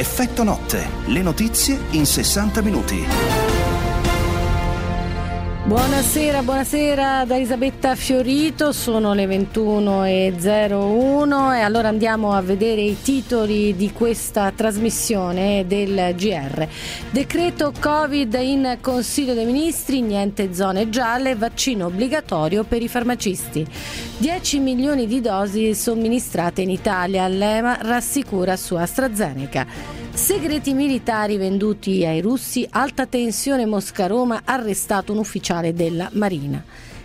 Effetto notte, le notizie in 60 minuti. Buonasera, buonasera da Elisabetta Fiorito, sono le 21.01 e allora andiamo a vedere i titoli di questa trasmissione del GR. Decreto Covid in Consiglio dei Ministri, niente zone gialle, vaccino obbligatorio per i farmacisti. 10 milioni di dosi somministrate in Italia, l'EMA rassicura su AstraZeneca. Segreti militari venduti ai russi, alta tensione Mosca-Roma, arrestato un ufficiale della Marina.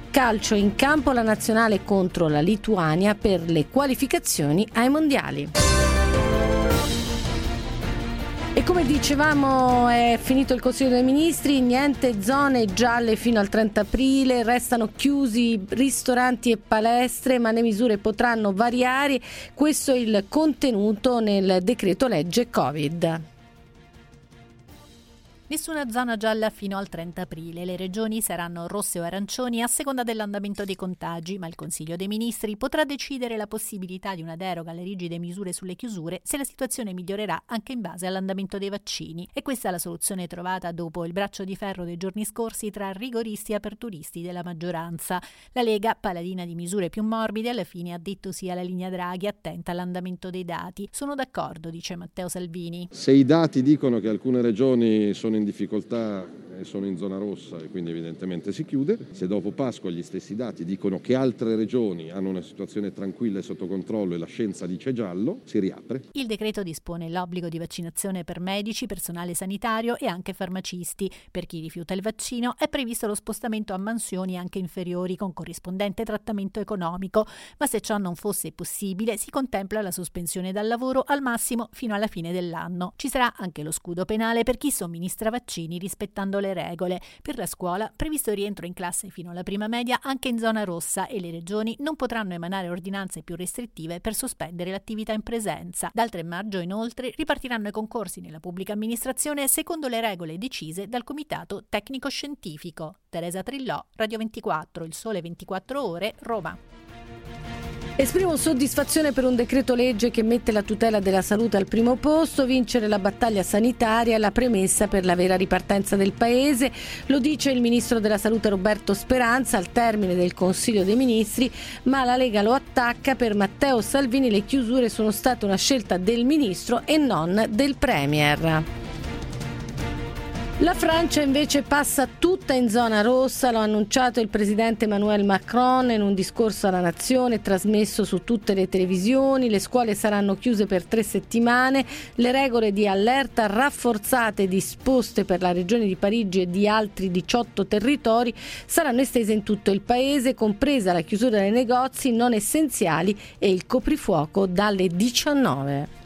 Calcio in campo la nazionale contro la Lituania per le qualificazioni ai mondiali. Come dicevamo è finito il Consiglio dei Ministri, niente zone gialle fino al 30 aprile, restano chiusi ristoranti e palestre, ma le misure potranno variare. Questo è il contenuto nel decreto legge Covid. Nessuna zona gialla fino al 30 aprile. Le regioni saranno rosse o arancioni a seconda dell'andamento dei contagi, ma il Consiglio dei Ministri potrà decidere la possibilità di una deroga alle rigide misure sulle chiusure se la situazione migliorerà anche in base all'andamento dei vaccini. E questa è la soluzione trovata dopo il braccio di ferro dei giorni scorsi tra rigoristi e aperturisti della maggioranza. La Lega, paladina di misure più morbide, alla fine ha detto sì alla linea Draghi, attenta all'andamento dei dati. Sono d'accordo, dice Matteo Salvini. Se i dati dicono che alcune regioni sono in difficoltà sono in zona rossa e quindi evidentemente si chiude. Se dopo Pasqua gli stessi dati dicono che altre regioni hanno una situazione tranquilla e sotto controllo e la scienza dice giallo, si riapre. Il decreto dispone l'obbligo di vaccinazione per medici, personale sanitario e anche farmacisti. Per chi rifiuta il vaccino è previsto lo spostamento a mansioni anche inferiori con corrispondente trattamento economico, ma se ciò non fosse possibile si contempla la sospensione dal lavoro al massimo fino alla fine dell'anno. Ci sarà anche lo scudo penale per chi somministra vaccini rispettando le regole. Per la scuola, previsto il rientro in classe fino alla prima media anche in zona rossa e le regioni non potranno emanare ordinanze più restrittive per sospendere l'attività in presenza. Dal 3 maggio, inoltre, ripartiranno i concorsi nella pubblica amministrazione secondo le regole decise dal Comitato Tecnico Scientifico. Teresa Trillò, Radio 24, Il Sole 24 Ore, Roma. Esprimo soddisfazione per un decreto legge che mette la tutela della salute al primo posto, vincere la battaglia sanitaria è la premessa per la vera ripartenza del Paese, lo dice il ministro della salute Roberto Speranza al termine del Consiglio dei Ministri, ma la Lega lo attacca per Matteo Salvini le chiusure sono state una scelta del ministro e non del Premier. La Francia invece passa tutta in zona rossa, lo ha annunciato il presidente Emmanuel Macron in un discorso alla nazione trasmesso su tutte le televisioni, le scuole saranno chiuse per tre settimane, le regole di allerta rafforzate disposte per la regione di Parigi e di altri 18 territori saranno estese in tutto il paese, compresa la chiusura dei negozi non essenziali e il coprifuoco dalle 19.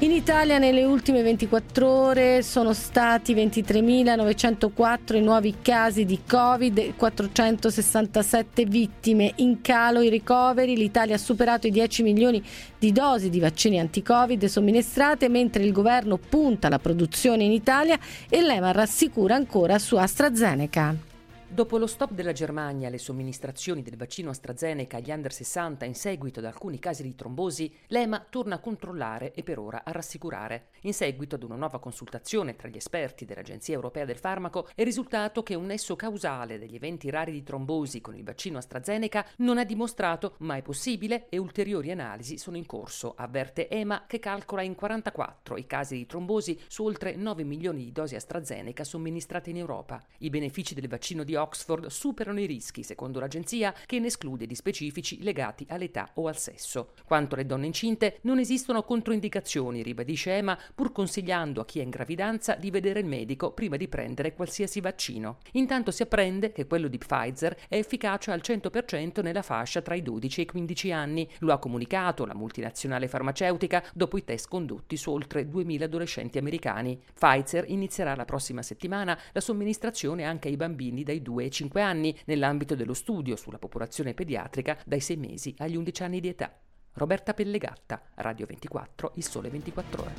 In Italia nelle ultime 24 ore sono stati 23.904 i nuovi casi di Covid, 467 vittime. In calo i ricoveri, l'Italia ha superato i 10 milioni di dosi di vaccini anti-Covid somministrate, mentre il governo punta la produzione in Italia e l'EMA rassicura ancora su AstraZeneca. Dopo lo stop della Germania alle somministrazioni del vaccino AstraZeneca agli under 60 in seguito ad alcuni casi di trombosi, l'EMA torna a controllare e per ora a rassicurare. In seguito ad una nuova consultazione tra gli esperti dell'Agenzia Europea del Farmaco è risultato che un nesso causale degli eventi rari di trombosi con il vaccino AstraZeneca non è dimostrato, ma è possibile e ulteriori analisi sono in corso, avverte EMA che calcola in 44 i casi di trombosi su oltre 9 milioni di dosi AstraZeneca somministrate in Europa. I benefici del vaccino di Oxford superano i rischi, secondo l'agenzia, che ne esclude di specifici legati all'età o al sesso. Quanto alle donne incinte, non esistono controindicazioni, ribadisce EMA, pur consigliando a chi è in gravidanza di vedere il medico prima di prendere qualsiasi vaccino. Intanto si apprende che quello di Pfizer è efficace al 100% nella fascia tra i 12 e i 15 anni. Lo ha comunicato la multinazionale farmaceutica dopo i test condotti su oltre 2000 adolescenti americani. Pfizer inizierà la prossima settimana la somministrazione anche ai bambini dai 2 ai 5 anni nell'ambito dello studio sulla popolazione pediatrica dai 6 mesi agli 11 anni di età. Roberta Pellegatta, Radio 24, Il Sole 24 Ore.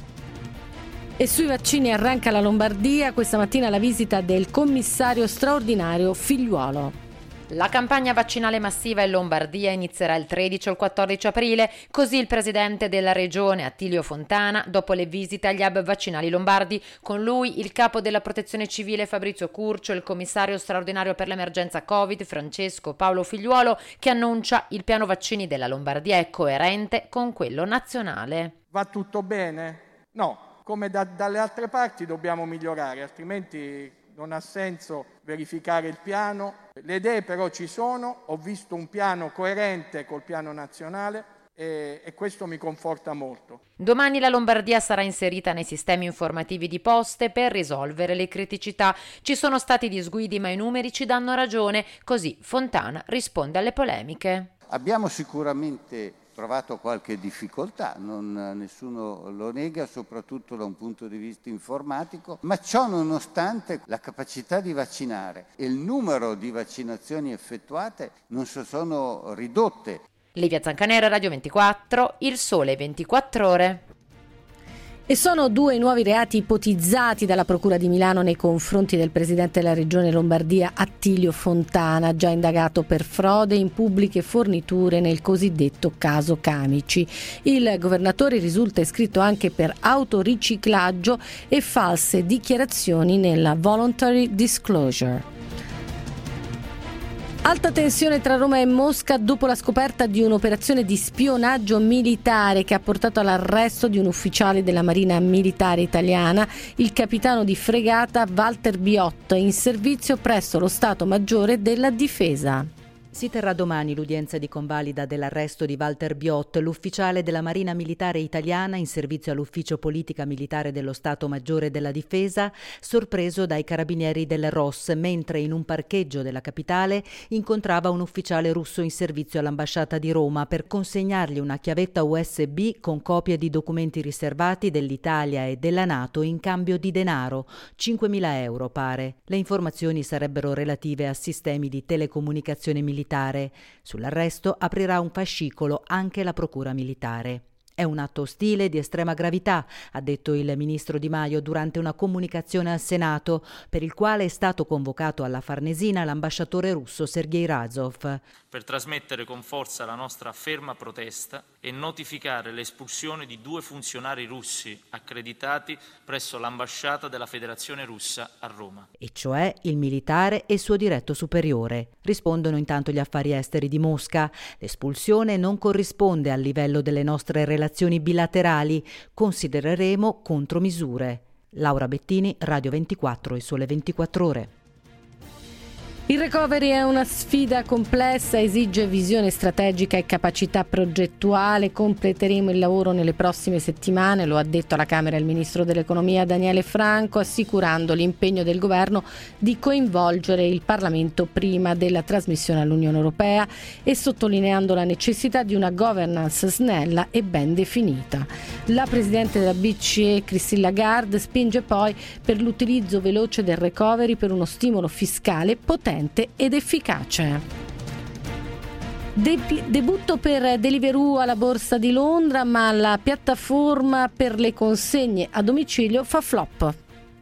E sui vaccini arranca la Lombardia, questa mattina la visita del commissario straordinario Figliuolo. La campagna vaccinale massiva in Lombardia inizierà il 13 o il 14 aprile, così il presidente della regione Attilio Fontana, dopo le visite agli hub vaccinali lombardi, con lui il capo della protezione civile Fabrizio Curcio, il commissario straordinario per l'emergenza Covid Francesco Paolo Figliuolo, che annuncia il piano vaccini della Lombardia è coerente con quello nazionale. Va tutto bene? No, come da, dalle altre parti dobbiamo migliorare, altrimenti non ha senso verificare il piano. Le idee però ci sono, ho visto un piano coerente col piano nazionale e, e, questo mi conforta molto. Domani la Lombardia sarà inserita nei sistemi informativi di poste per risolvere le criticità. Ci sono stati disguidi ma i numeri ci danno ragione, così Fontana risponde alle polemiche. Abbiamo sicuramente trovato qualche difficoltà, non, nessuno lo nega, soprattutto da un punto di vista informatico, ma ciò nonostante la capacità di vaccinare e il numero di vaccinazioni effettuate non si sono ridotte. Livia Zancanera, Radio 24, Il Sole 24 Ore. E sono due nuovi reati ipotizzati dalla Procura di Milano nei confronti del presidente della regione Lombardia Attilio Fontana, già indagato per frode in pubbliche forniture nel cosiddetto caso Camici. Il governatore risulta iscritto anche per autoriciclaggio e false dichiarazioni nella voluntary disclosure. Alta tensione tra Roma e Mosca dopo la scoperta di un'operazione di spionaggio militare che ha portato all'arresto di un ufficiale della Marina Militare Italiana, il capitano di fregata Walter Biot, in servizio presso lo Stato Maggiore della Difesa. Si terrà domani l'udienza di convalida dell'arresto di Walter Biot, l'ufficiale della Marina Militare Italiana in servizio all'Ufficio Politica Militare dello Stato Maggiore della Difesa, sorpreso dai carabinieri del ROS mentre in un parcheggio della capitale incontrava un ufficiale russo in servizio all'ambasciata di Roma per consegnargli una chiavetta USB con copie di documenti riservati dell'Italia e della Nato in cambio di denaro, 5.000 euro pare. Le informazioni sarebbero relative a sistemi di telecomunicazione militare militare. Sull'arresto aprirà un fascicolo anche la Procura militare. È un atto ostile di estrema gravità, ha detto il ministro Di Maio durante una comunicazione al Senato, per il quale è stato convocato alla Farnesina l'ambasciatore russo Sergei Razov. Per trasmettere con forza la nostra ferma protesta e notificare l'espulsione di due funzionari russi accreditati presso l'ambasciata della Federazione russa a Roma. E cioè il militare e il suo diretto superiore. Rispondono intanto gli affari esteri di Mosca. L'espulsione non corrisponde al livello delle nostre relazioni bilaterali, considereremo contromisure. Laura Bettini, Radio 24 e Sole 24 Ore. Il recovery è una sfida complessa, esige visione strategica e capacità progettuale. Completeremo il lavoro nelle prossime settimane, lo ha detto alla Camera il ministro dell'Economia Daniele Franco, assicurando l'impegno del governo di coinvolgere il Parlamento prima della trasmissione all'Unione Europea e sottolineando la necessità di una governance snella e ben definita. La Presidente della BCE, Christine Lagarde, spinge poi per l'utilizzo veloce del recovery per uno stimolo fiscale potente trasparente ed efficace. De- debutto per Deliveroo alla Borsa di Londra, ma la piattaforma per le consegne a domicilio fa flop.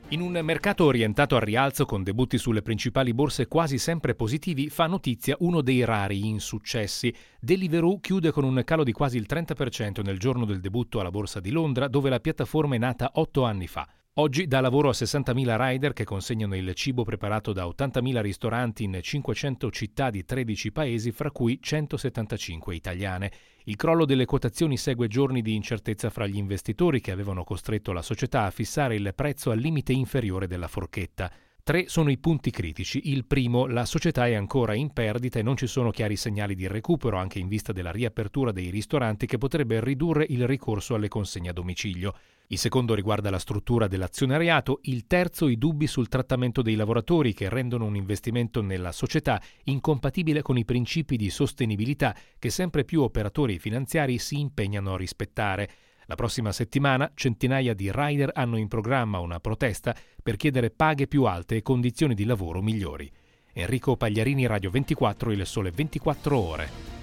In un mercato orientato al rialzo con debutti sulle principali borse quasi sempre positivi, fa notizia uno dei rari insuccessi. Deliveroo chiude con un calo di quasi il 30% nel giorno del debutto alla Borsa di Londra, dove la piattaforma è nata otto anni fa. Oggi dà lavoro a 60.000 rider che consegnano il cibo preparato da 80.000 ristoranti in 500 città di 13 paesi, fra cui 175 italiane. Il crollo delle quotazioni segue giorni di incertezza fra gli investitori che avevano costretto la società a fissare il prezzo al limite inferiore della forchetta. Tre sono i punti critici. Il primo, la società è ancora in perdita e non ci sono chiari segnali di recupero anche in vista della riapertura dei ristoranti che potrebbe ridurre il ricorso alle consegne a domicilio. Il secondo riguarda la struttura dell'azionariato, il terzo i dubbi sul trattamento dei lavoratori che rendono un investimento nella società incompatibile con i principi di sostenibilità che sempre più operatori finanziari si impegnano a rispettare. La prossima settimana centinaia di rider hanno in programma una protesta per chiedere paghe più alte e condizioni di lavoro migliori. Enrico Pagliarini, Radio 24, Il Sole 24 Ore.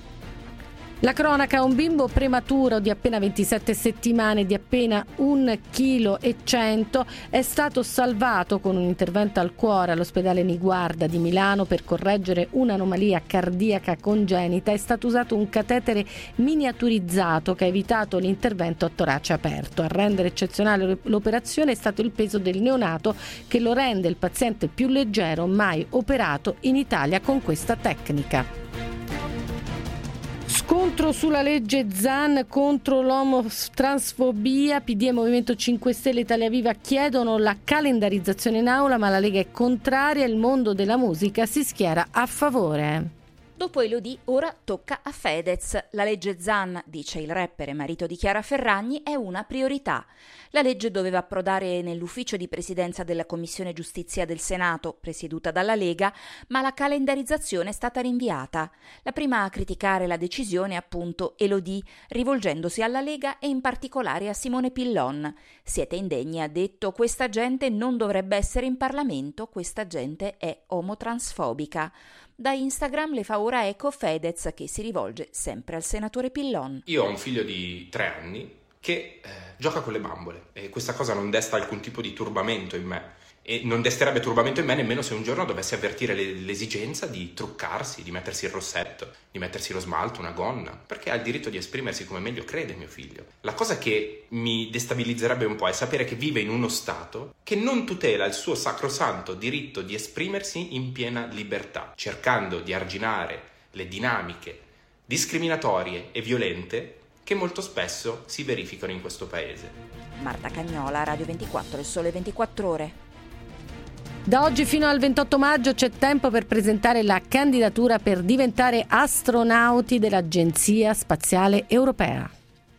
La cronaca, un bimbo prematuro di appena 27 settimane, di appena 1 kg 100, è stato salvato con un intervento al cuore all'ospedale Niguarda di Milano per correggere un'anomalia cardiaca congenita. È stato usato un catetere miniaturizzato che ha evitato l'intervento a torace aperto. A rendere eccezionale l'operazione è stato il peso del neonato che lo rende il paziente più leggero mai operato in Italia con questa tecnica. Scontro sulla legge ZAN contro l'omotransfobia. PD e Movimento 5 Stelle Italia Viva chiedono la calendarizzazione in aula, ma la Lega è contraria. Il mondo della musica si schiera a favore. Dopo Elodie, ora tocca a Fedez. La legge Zan, dice il rapper e marito di Chiara Ferragni, è una priorità. La legge doveva approdare nell'ufficio di presidenza della Commissione Giustizia del Senato, presieduta dalla Lega, ma la calendarizzazione è stata rinviata. La prima a criticare la decisione è appunto Elodie, rivolgendosi alla Lega e in particolare a Simone Pillon. Siete indegni, ha detto, questa gente non dovrebbe essere in Parlamento, questa gente è omotransfobica. Da Instagram le fa ora eco Fedez che si rivolge sempre al senatore Pillon. Io ho un figlio di tre anni che eh, gioca con le bambole e questa cosa non desta alcun tipo di turbamento in me e non desterebbe turbamento in me nemmeno se un giorno dovessi avvertire le, l'esigenza di truccarsi, di mettersi il rossetto, di mettersi lo smalto, una gonna, perché ha il diritto di esprimersi come meglio crede mio figlio. La cosa che mi destabilizzerebbe un po' è sapere che vive in uno Stato che non tutela il suo sacrosanto diritto di esprimersi in piena libertà, cercando di arginare le dinamiche discriminatorie e violente che molto spesso si verificano in questo paese. Marta Cagnola, Radio 24, il sole 24 ore. Da oggi fino al 28 maggio c'è tempo per presentare la candidatura per diventare astronauti dell'Agenzia Spaziale Europea.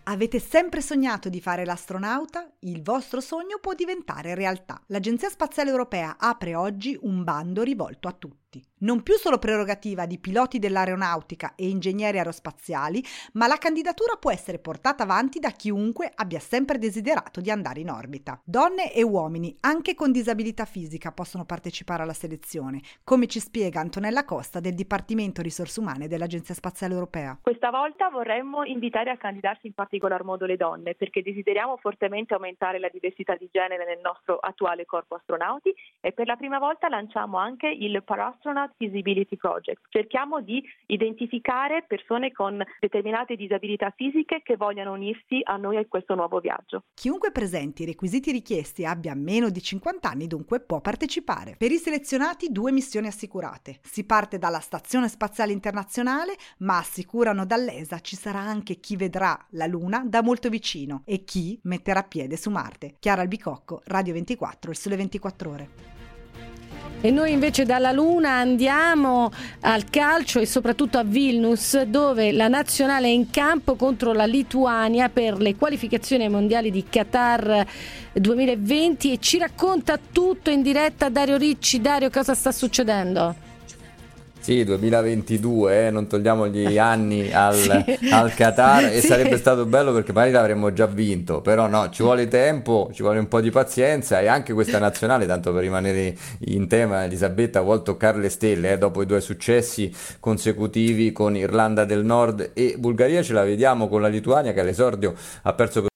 Avete sempre sognato di fare l'astronauta? Il vostro sogno può diventare realtà. L'Agenzia Spaziale Europea apre oggi un bando rivolto a tutti tutti. Non più solo prerogativa di piloti dell'aeronautica e ingegneri aerospaziali, ma la candidatura può essere portata avanti da chiunque abbia sempre desiderato di andare in orbita. Donne e uomini, anche con disabilità fisica, possono partecipare alla selezione, come ci spiega Antonella Costa del Dipartimento Risorse Umane dell'Agenzia Spaziale Europea. Questa volta vorremmo invitare a candidarsi in particolar modo le donne, perché desideriamo fortemente aumentare la diversità di genere nel nostro attuale corpo astronauti e per la prima volta lanciamo anche il Parastro Astronaut Feasibility Project. Cerchiamo di identificare persone con determinate disabilità fisiche che vogliano unirsi a noi a questo nuovo viaggio. Chiunque presenti i requisiti richiesti abbia meno di 50 anni dunque può partecipare. Per i selezionati due missioni assicurate. Si parte dalla Stazione Spaziale Internazionale, ma assicurano dall'ESA ci sarà anche chi vedrà la Luna da molto vicino e chi metterà piede su Marte. Chiara Albicocco, Radio 24, il Sole 24 Ore. E noi invece dalla Luna andiamo al calcio e soprattutto a Vilnius dove la nazionale è in campo contro la Lituania per le qualificazioni mondiali di Qatar 2020 e ci racconta tutto in diretta Dario Ricci. Dario, cosa sta succedendo? Sì, 2022, eh, non togliamo gli anni al, sì. al Qatar e sì. sarebbe stato bello perché magari l'avremmo già vinto, però no, ci vuole tempo, ci vuole un po' di pazienza e anche questa nazionale, tanto per rimanere in tema, Elisabetta vuole toccare le stelle, eh, dopo i due successi consecutivi con Irlanda del Nord e Bulgaria, ce la vediamo con la Lituania che all'esordio ha perso per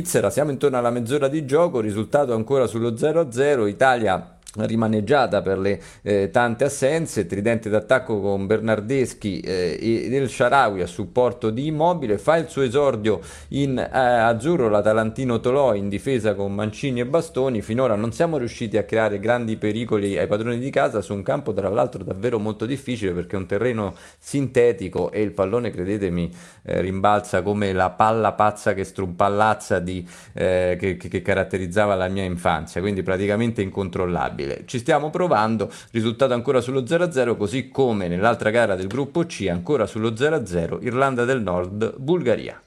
Svizzera, siamo intorno alla mezz'ora di gioco, risultato ancora sullo 0-0, Italia rimaneggiata per le eh, tante assenze, tridente d'attacco con Bernardeschi eh, e del Sharawi a supporto di Immobile, fa il suo esordio in eh, azzurro l'Atalantino Tolò in difesa con Mancini e Bastoni, finora non siamo riusciti a creare grandi pericoli ai padroni di casa su un campo tra l'altro davvero molto difficile perché è un terreno sintetico e il pallone credetemi eh, rimbalza come la palla pazza che strumpallazza di, eh, che, che caratterizzava la mia infanzia, quindi praticamente incontrollabile stabile. Ci stiamo provando, risultato ancora sullo 0-0, così come nell'altra gara del gruppo C, ancora sullo 0-0, Irlanda del Nord, Bulgaria.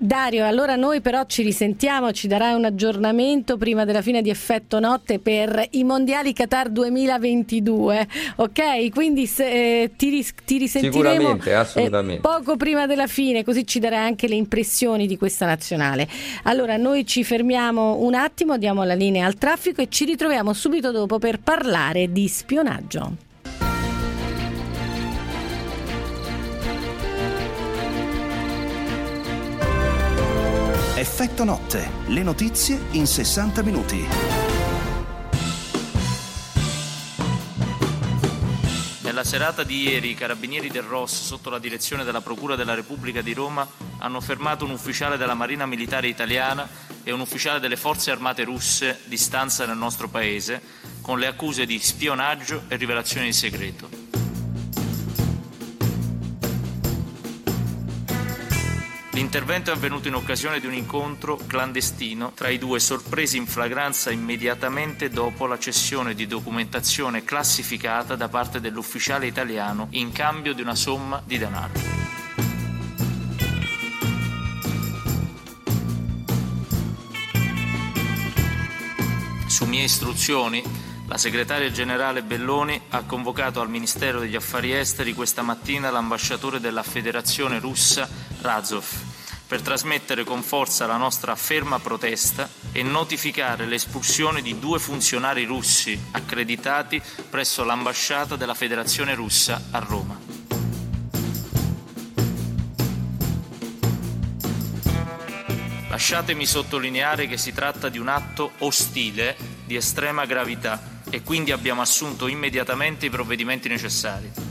Dario, allora noi però ci risentiamo, ci darai un aggiornamento prima della fine di effetto notte per i mondiali Qatar 2022, ok? Quindi se, eh, ti, ris- ti, risentiremo. Eh, poco prima della fine, così ci darai anche le impressioni di questa nazionale. Allora noi ci fermiamo un attimo, diamo la linea al traffico e ci ritroviamo subito dopo per parlare di spionaggio. Effetto notte, le notizie in 60 minuti. Nella serata di ieri i carabinieri del Ross, sotto la direzione della Procura della Repubblica di Roma, hanno fermato un ufficiale della Marina Militare Italiana e un ufficiale delle Forze Armate russe di stanza nel nostro paese, con le accuse di spionaggio e rivelazioni di segreto. L'intervento è avvenuto in occasione di un incontro clandestino tra i due sorpresi in flagranza immediatamente dopo la cessione di documentazione classificata da parte dell'ufficiale italiano in cambio di una somma di denaro. Su mie istruzioni, la segretaria generale Belloni ha convocato al Ministero degli Affari Esteri questa mattina l'ambasciatore della Federazione russa Razov per trasmettere con forza la nostra ferma protesta e notificare l'espulsione di due funzionari russi accreditati presso l'ambasciata della Federazione russa a Roma. Lasciatemi sottolineare che si tratta di un atto ostile di estrema gravità e quindi abbiamo assunto immediatamente i provvedimenti necessari.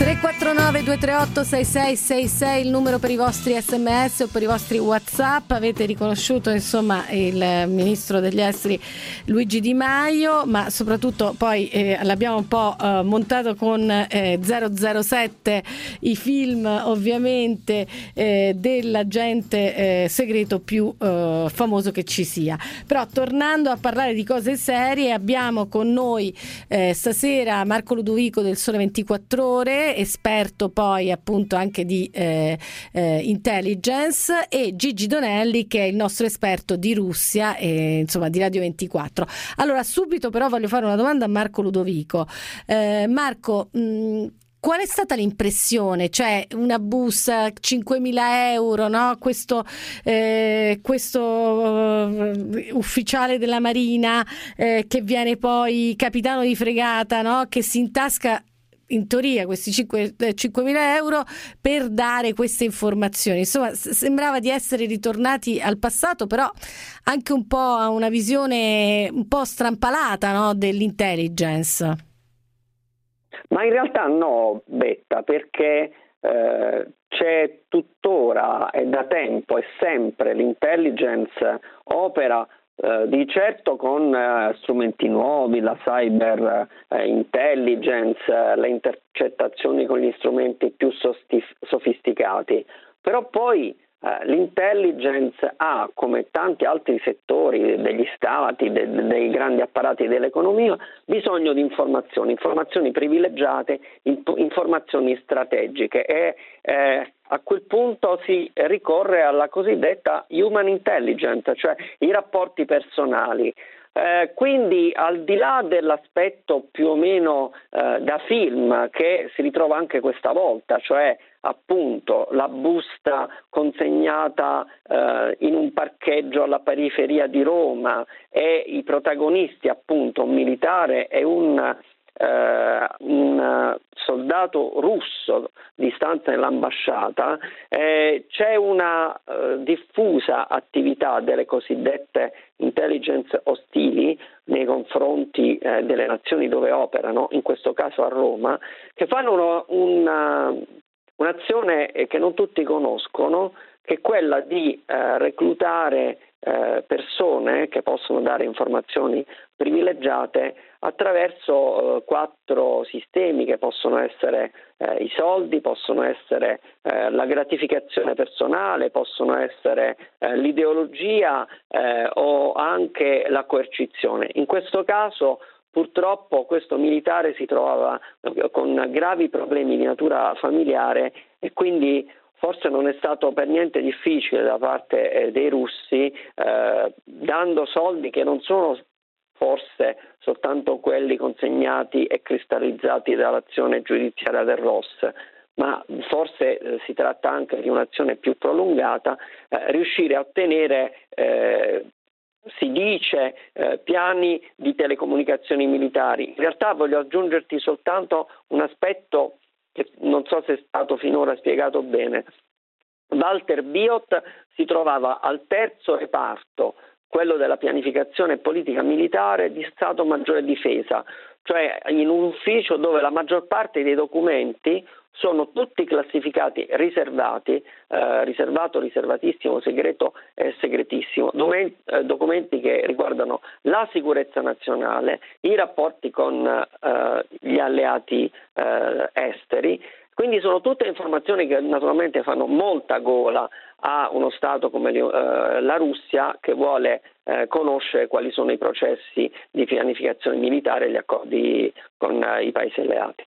349 238 6666 il numero per i vostri sms o per i vostri whatsapp. Avete riconosciuto insomma il ministro degli esteri Luigi Di Maio ma soprattutto poi eh, l'abbiamo un po' eh, montato con eh, 007 i film ovviamente eh, dell'agente eh, segreto più eh, famoso che ci sia. Però tornando a parlare di cose serie abbiamo con noi stasera Marco Ludovico del Sole 24 Ore esperto poi appunto anche di eh, eh, intelligence e Gigi Donelli che è il nostro esperto di Russia e insomma di Radio 24. Allora subito però voglio fare una domanda a Marco Ludovico. Eh, Marco, mh, Qual è stata l'impressione? Cioè una busta, 5.000 euro, no? questo, eh, questo uh, ufficiale della Marina eh, che viene poi capitano di fregata, no? che si intasca in teoria questi 5, 5.000 eh, euro per dare queste informazioni. Insomma, sembrava di essere ritornati al passato, però anche un po' a una visione un po' strampalata no, dell'intelligence. Ma in realtà no, Betta, perché eh, c'è tuttora e da tempo e sempre l'intelligence opera eh, di certo con eh, strumenti nuovi, la cyber eh, intelligence, eh, le intercettazioni con gli strumenti più sostif- sofisticati, però poi eh, l'intelligence ha, come tanti altri settori degli stati, de- dei grandi apparati dell'economia, bisogno di informazioni, informazioni privilegiate, inf- informazioni strategiche. E a quel punto si ricorre alla cosiddetta human intelligence, cioè i rapporti personali. Eh, quindi al di là dell'aspetto più o meno eh, da film che si ritrova anche questa volta, cioè appunto la busta consegnata eh, in un parcheggio alla periferia di Roma e i protagonisti appunto un militare e un eh, un soldato russo di stanza nell'ambasciata, eh, c'è una eh, diffusa attività delle cosiddette intelligence ostili nei confronti eh, delle nazioni dove operano, in questo caso a Roma, che fanno uno, una, un'azione che non tutti conoscono, che è quella di eh, reclutare eh, persone che possono dare informazioni privilegiate attraverso eh, quattro sistemi che possono essere eh, i soldi, possono essere eh, la gratificazione personale, possono essere eh, l'ideologia o anche la coercizione. In questo caso Purtroppo questo militare si trovava con gravi problemi di natura familiare e quindi forse non è stato per niente difficile da parte eh, dei russi, eh, dando soldi che non sono forse soltanto quelli consegnati e cristallizzati dall'azione giudiziaria del ROS, ma forse eh, si tratta anche di un'azione più prolungata, eh, riuscire a ottenere eh, si dice eh, piani di telecomunicazioni militari. In realtà voglio aggiungerti soltanto un aspetto che non so se è stato finora spiegato bene. Walter Biot si trovava al terzo reparto, quello della pianificazione politica militare di Stato Maggiore Difesa, cioè in un ufficio dove la maggior parte dei documenti sono tutti classificati riservati, eh, riservato, riservatissimo, segreto e segretissimo, documenti, eh, documenti che riguardano la sicurezza nazionale, i rapporti con eh, gli alleati eh, esteri, quindi sono tutte informazioni che naturalmente fanno molta gola a uno Stato come eh, la Russia che vuole eh, conoscere quali sono i processi di pianificazione militare e gli accordi con i paesi alleati.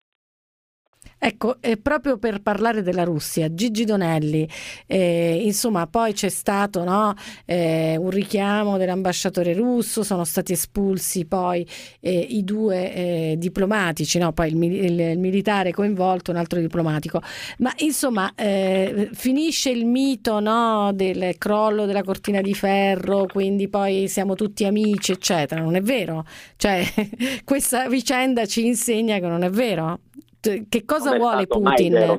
Ecco, proprio per parlare della Russia, Gigi Donelli, eh, insomma, poi c'è stato no, eh, un richiamo dell'ambasciatore russo, sono stati espulsi poi eh, i due eh, diplomatici, no, poi il, il, il, militare coinvolto, un altro diplomatico, ma insomma eh, finisce il mito no, del crollo della cortina di ferro, quindi poi siamo tutti amici, eccetera, non è vero? Cioè, questa vicenda ci insegna che non è vero? Che cosa vuole Putin? Vero,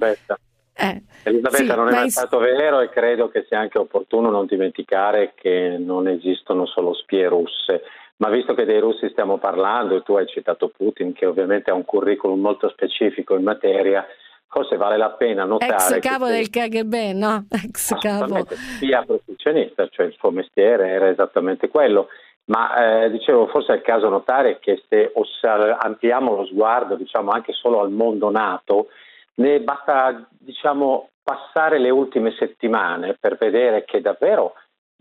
eh, Elisabetta sì, non è mai stato vero e credo che sia anche opportuno non dimenticare che non esistono solo spie russe, ma visto che dei russi stiamo parlando e tu hai citato Putin che ovviamente ha un curriculum molto specifico in materia, forse vale la pena notare ex capo del KGB, no? Ex capo spia professionista, cioè il suo mestiere era esattamente quello ma eh, dicevo, forse è il caso notare che se ampliamo lo sguardo diciamo, anche solo al mondo nato, ne basta diciamo, passare le ultime settimane per vedere che davvero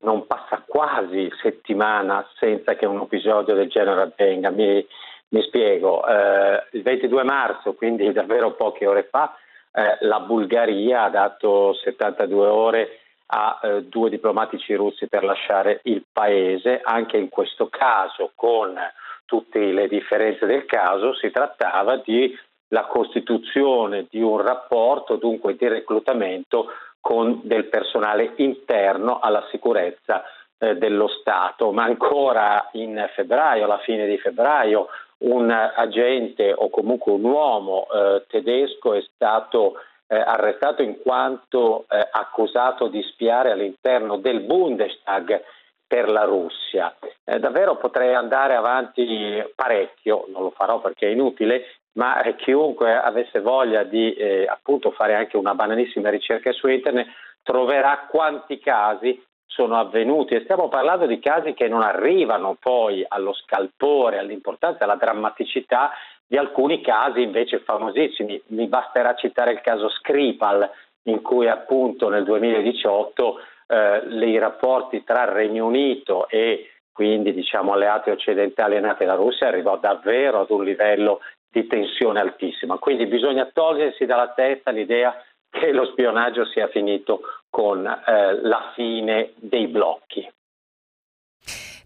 non passa quasi settimana senza che un episodio del genere avvenga. Mi, mi spiego, eh, il 22 marzo, quindi davvero poche ore fa, eh, la Bulgaria ha dato 72 ore a eh, due diplomatici russi per lasciare il paese. Anche in questo caso, con tutte le differenze del caso, si trattava di la costituzione di un rapporto, dunque di reclutamento con del personale interno alla sicurezza eh, dello Stato. Ma ancora in febbraio, alla fine di febbraio, un agente o comunque un uomo eh, tedesco è stato eh, arrestato in quanto eh, accusato di spiare all'interno del Bundestag per la Russia. Eh, davvero potrei andare avanti parecchio, non lo farò perché è inutile, ma eh, chiunque avesse voglia di eh, appunto fare anche una banalissima ricerca su internet troverà quanti casi sono avvenuti e stiamo parlando di casi che non arrivano poi allo scalpore, all'importanza, alla drammaticità di alcuni casi invece famosissimi. Mi basterà citare il caso Skripal, in cui appunto nel 2018 eh, i rapporti tra Regno Unito e quindi diciamo alleati occidentali e la Russia arrivò davvero ad un livello di tensione altissima. Quindi bisogna togliersi dalla testa l'idea che lo spionaggio sia finito con eh, la fine dei blocchi.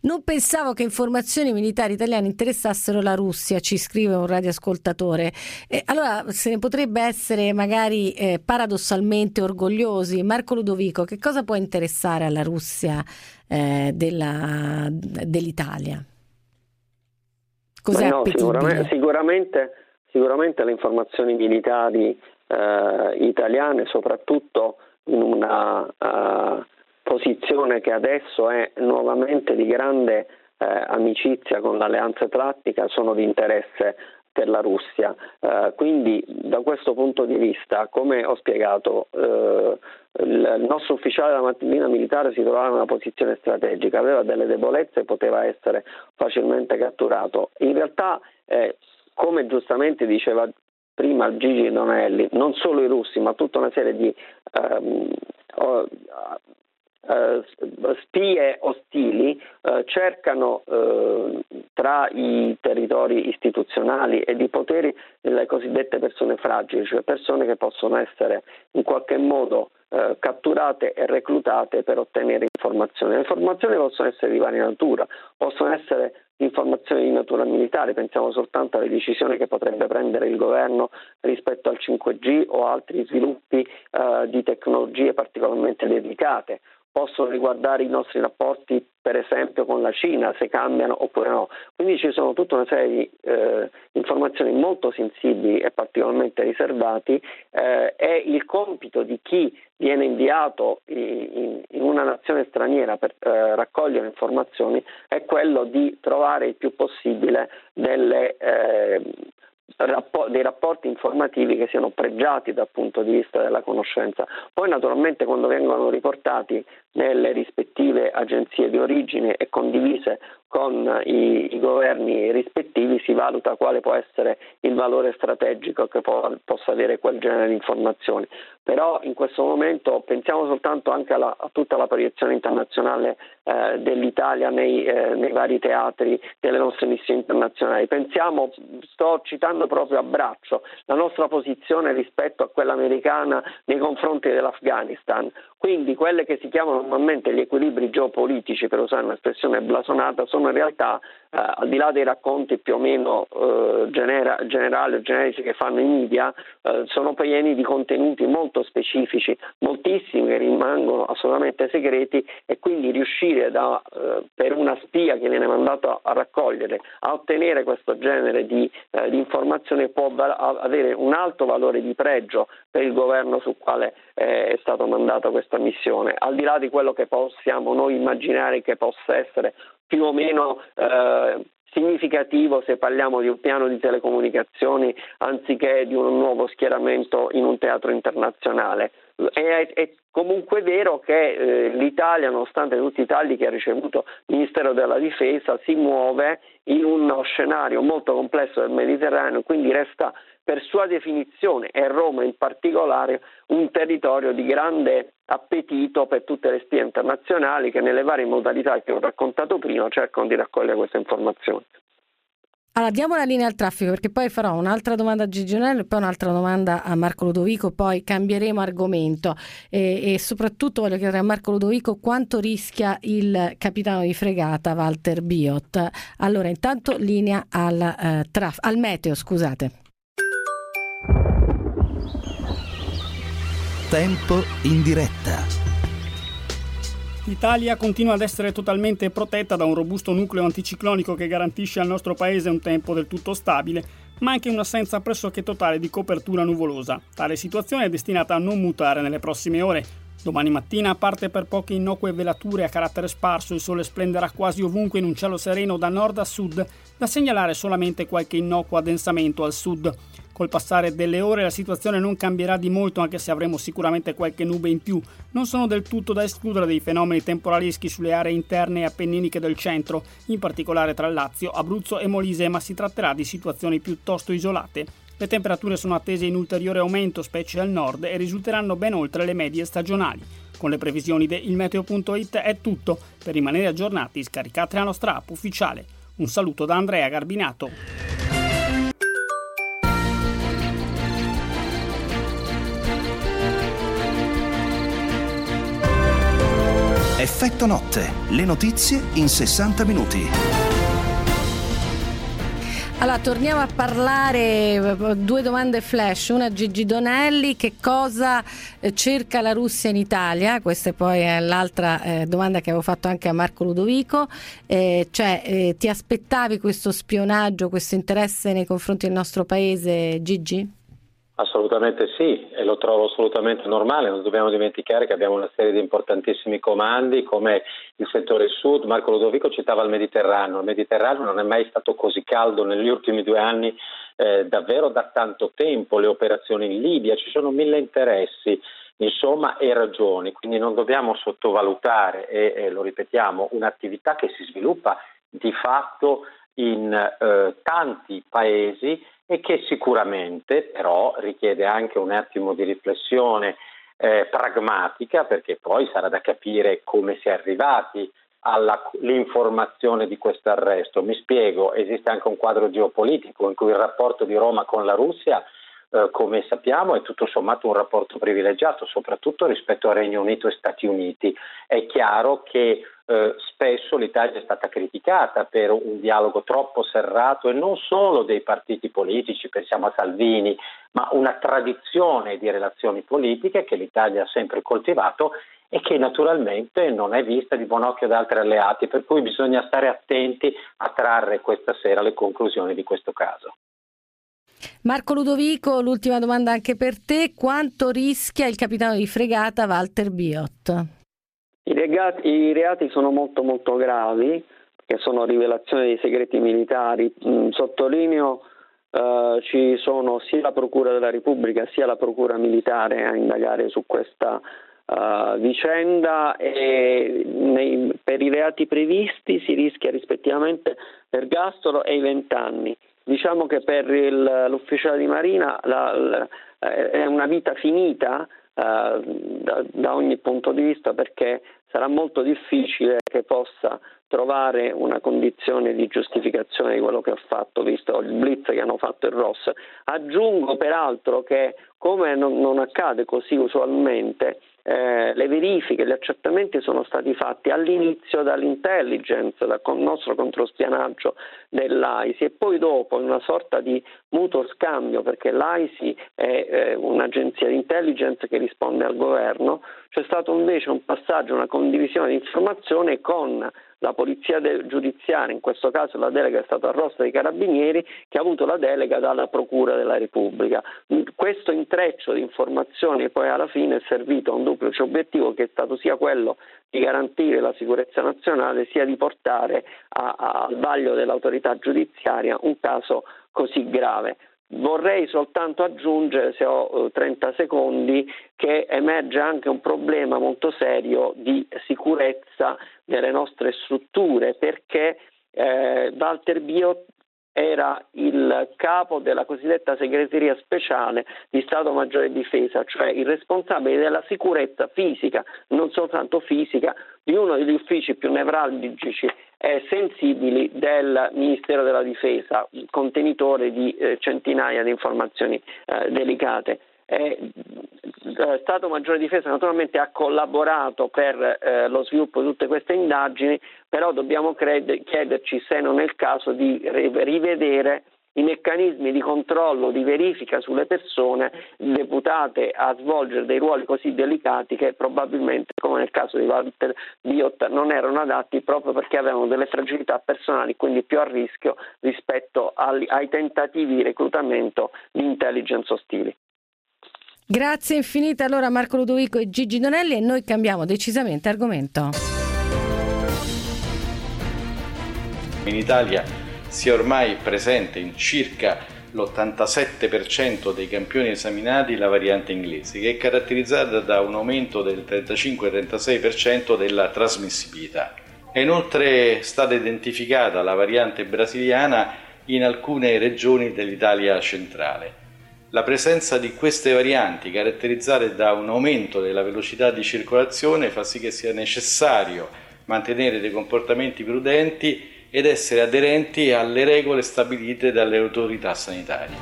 Non pensavo che informazioni militari italiane interessassero la Russia, ci scrive un radioascoltatore. E allora se ne potrebbe essere magari eh, paradossalmente orgogliosi. Marco Ludovico, che cosa può interessare alla Russia eh, della, dell'Italia? Cos'è no, sicuramente, sicuramente, sicuramente, le informazioni militari eh, italiane, soprattutto in una uh, posizione che adesso è nuovamente di grande eh, amicizia con l'alleanza atlantica sono di interesse per la Russia. Eh, quindi da questo punto di vista, come ho spiegato, eh, il nostro ufficiale della mattina militare si trovava in una posizione strategica, aveva delle debolezze e poteva essere facilmente catturato. In realtà, eh, come giustamente diceva prima Gigi Donelli, non solo i russi, ma tutta una serie di ehm, eh, spie ostili eh, cercano eh, tra i territori istituzionali e di poteri le cosiddette persone fragili, cioè persone che possono essere in qualche modo eh, catturate e reclutate per ottenere informazioni. Le informazioni possono essere di varia natura, possono essere informazioni di natura militare, pensiamo soltanto alle decisioni che potrebbe prendere il governo rispetto al 5G o altri sviluppi eh, di tecnologie particolarmente dedicate possono riguardare i nostri rapporti per esempio con la Cina, se cambiano oppure no. Quindi ci sono tutta una serie di eh, informazioni molto sensibili e particolarmente riservati eh, e il compito di chi viene inviato in, in una nazione straniera per eh, raccogliere informazioni è quello di trovare il più possibile delle eh, dei rapporti informativi che siano pregiati dal punto di vista della conoscenza. Poi naturalmente quando vengono riportati nelle rispettive agenzie di origine e condivise con i, i, governi rispettivi si valuta quale può essere il valore strategico che può, possa avere quel genere di informazioni. Però in questo momento pensiamo soltanto anche alla, a tutta la proiezione internazionale eh, dell'Italia nei, eh, nei, vari teatri delle nostre missioni internazionali. Pensiamo, sto citando proprio a braccio, la nostra posizione rispetto a quella americana nei confronti dell'Afghanistan. Quindi quelle che si chiamano normalmente gli equilibri geopolitici, per usare un'espressione blasonata, sono in realtà eh, al di là dei racconti più o meno eh, genera- generali o generici che fanno i media, eh, sono pieni di contenuti molto specifici, moltissimi che rimangono assolutamente segreti e quindi riuscire da, eh, per una spia che viene mandata a raccogliere a ottenere questo genere di, eh, di informazioni può va- avere un alto valore di pregio per il governo sul quale eh, è stata mandata questa missione, al di là di quello che possiamo noi immaginare che possa essere più o meno eh, significativo se parliamo di un piano di telecomunicazioni anziché di un nuovo schieramento in un teatro internazionale. È, è comunque vero che eh, l'Italia, nonostante tutti i tagli che ha ricevuto il Ministero della Difesa, si muove in uno scenario molto complesso del Mediterraneo, quindi resta per sua definizione, e Roma in particolare, un territorio di grande appetito per tutte le spie internazionali che nelle varie modalità che ho raccontato prima cercano di raccogliere queste informazioni. Allora, diamo la linea al traffico perché poi farò un'altra domanda a Gigi Onello e poi un'altra domanda a Marco Ludovico, poi cambieremo argomento e, e, soprattutto voglio chiedere a Marco Ludovico quanto rischia il capitano di fregata Walter Biot. Allora, intanto linea al, eh, traf- al meteo, scusate. Tempo in diretta. L'Italia continua ad essere totalmente protetta da un robusto nucleo anticiclonico che garantisce al nostro paese un tempo del tutto stabile, ma anche un'assenza pressoché totale di copertura nuvolosa. Tale situazione è destinata a non mutare nelle prossime ore. Domani mattina, a parte per poche innocue velature a carattere sparso, il sole splenderà quasi ovunque in un cielo sereno da nord a sud, da segnalare solamente qualche innocuo addensamento al sud. Col passare delle ore la situazione non cambierà di molto anche se avremo sicuramente qualche nube in più. Non sono del tutto da escludere dei fenomeni temporaleschi sulle aree interne e appenniniche del centro, in particolare tra Lazio, Abruzzo e Molise, ma si tratterà di situazioni piuttosto isolate. Le temperature sono attese in ulteriore aumento, specie al nord, e risulteranno ben oltre le medie stagionali. Con le previsioni di ilmeteo.it è tutto. Per rimanere aggiornati scaricate la nostra app ufficiale. Un saluto da Andrea Garbinato. Effetto notte, le notizie in 60 minuti. Allora, torniamo a parlare, due domande flash, una a Gigi Donelli, che cosa eh, cerca la Russia in Italia? Questa poi è l'altra eh, domanda che avevo fatto anche a Marco Ludovico, eh, cioè eh, ti aspettavi questo spionaggio, questo interesse nei confronti del nostro paese, Gigi? Assolutamente sì, e lo trovo assolutamente normale, non dobbiamo dimenticare che abbiamo una serie di importantissimi comandi come il settore sud, Marco Ludovico citava il Mediterraneo, il Mediterraneo non è mai stato così caldo negli ultimi due anni eh, davvero da tanto tempo, le operazioni in Libia, ci sono mille interessi insomma, e ragioni, quindi non dobbiamo sottovalutare, e, e lo ripetiamo, un'attività che si sviluppa di fatto in eh, tanti paesi e che sicuramente però richiede anche un attimo di riflessione eh, pragmatica perché poi sarà da capire come si è arrivati all'informazione di questo arresto. Mi spiego, esiste anche un quadro geopolitico in cui il rapporto di Roma con la Russia eh, come sappiamo è tutto sommato un rapporto privilegiato, soprattutto rispetto a Regno Unito e Stati Uniti. È chiaro che eh, spesso l'Italia è stata criticata per un dialogo troppo serrato e non solo dei partiti politici, pensiamo a Salvini, ma una tradizione di relazioni politiche che l'Italia ha sempre coltivato e che naturalmente non è vista di buon occhio da altri alleati, per cui bisogna stare attenti a trarre questa sera le conclusioni di questo caso. Marco Ludovico, l'ultima domanda anche per te, quanto rischia il capitano di fregata Walter Biot? I, regati, I reati sono molto molto gravi, che sono rivelazioni di segreti militari. Mm, sottolineo Uh, ci sono sia la Procura della Repubblica sia la Procura Militare a indagare su questa uh, vicenda e nei, per i reati previsti si rischia rispettivamente l'ergastolo e i vent'anni. Diciamo che per il, l'ufficiale di Marina la, la, è una vita finita uh, da, da ogni punto di vista perché sarà molto difficile che possa trovare una condizione di giustificazione di quello che ha fatto, visto il blitz che hanno fatto il Ross. Aggiungo peraltro che, come non, non accade così usualmente, eh, le verifiche, gli accertamenti sono stati fatti all'inizio dall'intelligence, dal nostro controspianaggio dell'AISI e poi dopo in una sorta di mutuo scambio, perché l'AISI è eh, un'agenzia di intelligence che risponde al governo, c'è stato invece un passaggio, una condivisione di informazioni con la polizia giudiziaria, in questo caso la delega è stata a Rossa dei Carabinieri, che ha avuto la delega dalla Procura della Repubblica. Questo intreccio di informazioni poi alla fine è servito a un duplice obiettivo che è stato sia quello di garantire la sicurezza nazionale sia di portare a, a, al vaglio dell'autorità giudiziaria un caso così grave. Vorrei soltanto aggiungere, se ho 30 eh, secondi, che emerge anche un problema molto serio di sicurezza delle nostre strutture perché eh, Walter Bio era il capo della cosiddetta segreteria speciale di Stato Maggiore di Difesa, cioè il responsabile della sicurezza fisica, non soltanto fisica, di uno degli uffici più nevralgici e sensibili del Ministero della Difesa, contenitore di eh, centinaia di informazioni eh, delicate. Eh, Stato Maggiore di Difesa naturalmente ha collaborato per eh, lo sviluppo di tutte queste indagini, però dobbiamo crede- chiederci se non è il caso di rivedere i meccanismi di controllo, di verifica sulle persone deputate a svolgere dei ruoli così delicati che probabilmente, come nel caso di Walter Biot, non erano adatti proprio perché avevano delle fragilità personali, quindi più a rischio rispetto ai, ai tentativi di reclutamento di intelligence ostili. Grazie infinite allora Marco Ludovico e Gigi Donelli e noi cambiamo decisamente argomento. In Italia sia ormai presente in circa l'87% dei campioni esaminati la variante inglese, che è caratterizzata da un aumento del 35-36% della trasmissibilità. È inoltre stata identificata la variante brasiliana in alcune regioni dell'Italia centrale. La presenza di queste varianti, caratterizzate da un aumento della velocità di circolazione, fa sì che sia necessario mantenere dei comportamenti prudenti ed essere aderenti alle regole stabilite dalle autorità sanitarie.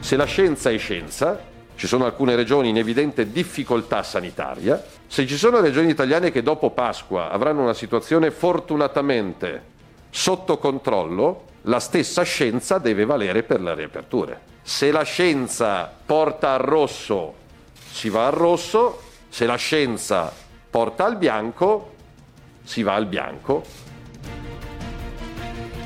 Se la scienza è scienza, ci sono alcune regioni in evidente difficoltà sanitaria, se ci sono regioni italiane che dopo Pasqua avranno una situazione fortunatamente sotto controllo, la stessa scienza deve valere per le riaperture. Se la scienza porta al rosso, si va al rosso, se la scienza porta al bianco, si va al bianco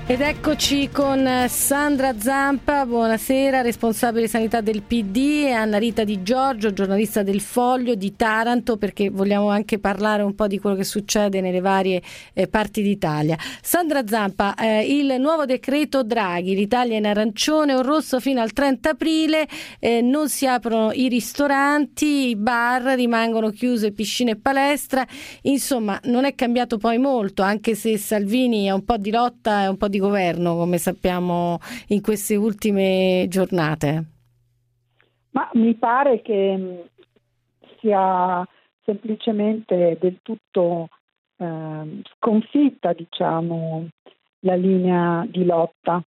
ed eccoci con Sandra Zampa, buonasera, responsabile sanità del PD e Anna Rita Di Giorgio, giornalista del Foglio di Taranto, perché vogliamo anche parlare un po' di quello che succede nelle varie eh, parti d'Italia. Sandra Zampa, eh, il nuovo decreto Draghi, l'Italia in arancione o rosso fino al 30 aprile, eh, non si aprono i ristoranti, i bar rimangono chiuse, piscine e palestra, insomma non è cambiato poi molto, anche se Salvini è un po' di lotta e un po' di governo, come sappiamo in queste ultime giornate? Ma mi pare che mm, sia semplicemente del tutto eh, sconfitta, diciamo, la linea di lotta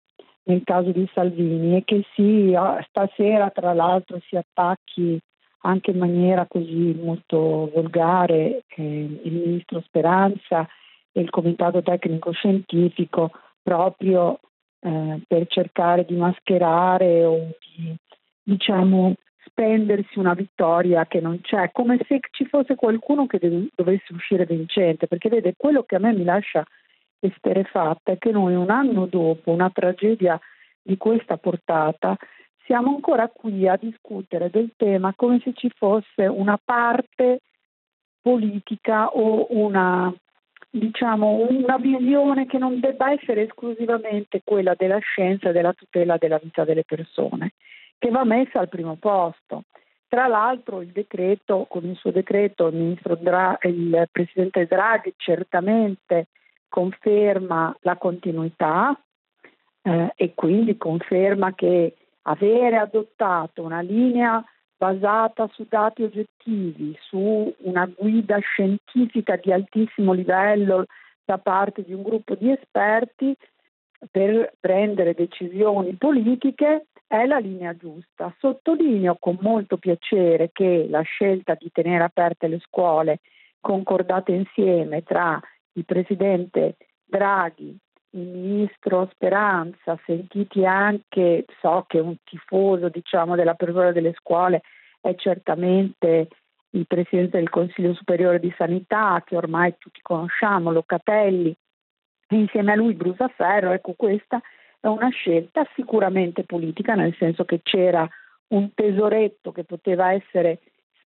nel caso di Salvini e che si, stasera tra l'altro si attacchi anche in maniera così molto volgare eh, il ministro Speranza e il comitato tecnico scientifico proprio eh, per cercare di mascherare o di diciamo spendersi una vittoria che non c'è, come se ci fosse qualcuno che dovesse uscire vincente, perché vede, quello che a me mi lascia esterefatta è che noi un anno dopo una tragedia di questa portata siamo ancora qui a discutere del tema come se ci fosse una parte politica o una, diciamo, una visione che non debba essere esclusivamente quella della scienza e della tutela della vita delle persone, che va messa al primo posto. Tra l'altro il decreto, con il suo decreto il, Dra- il Presidente Draghi certamente conferma la continuità eh, e quindi conferma che avere adottato una linea basata su dati oggettivi, su una guida scientifica di altissimo livello da parte di un gruppo di esperti per prendere decisioni politiche è la linea giusta. Sottolineo con molto piacere che la scelta di tenere aperte le scuole concordate insieme tra il presidente Draghi il ministro Speranza, sentiti anche, so che un tifoso diciamo, dell'apertura delle scuole è certamente il Presidente del Consiglio Superiore di Sanità, che ormai tutti conosciamo, Locatelli, insieme a lui Brusaferro, ecco questa è una scelta sicuramente politica, nel senso che c'era un tesoretto che poteva essere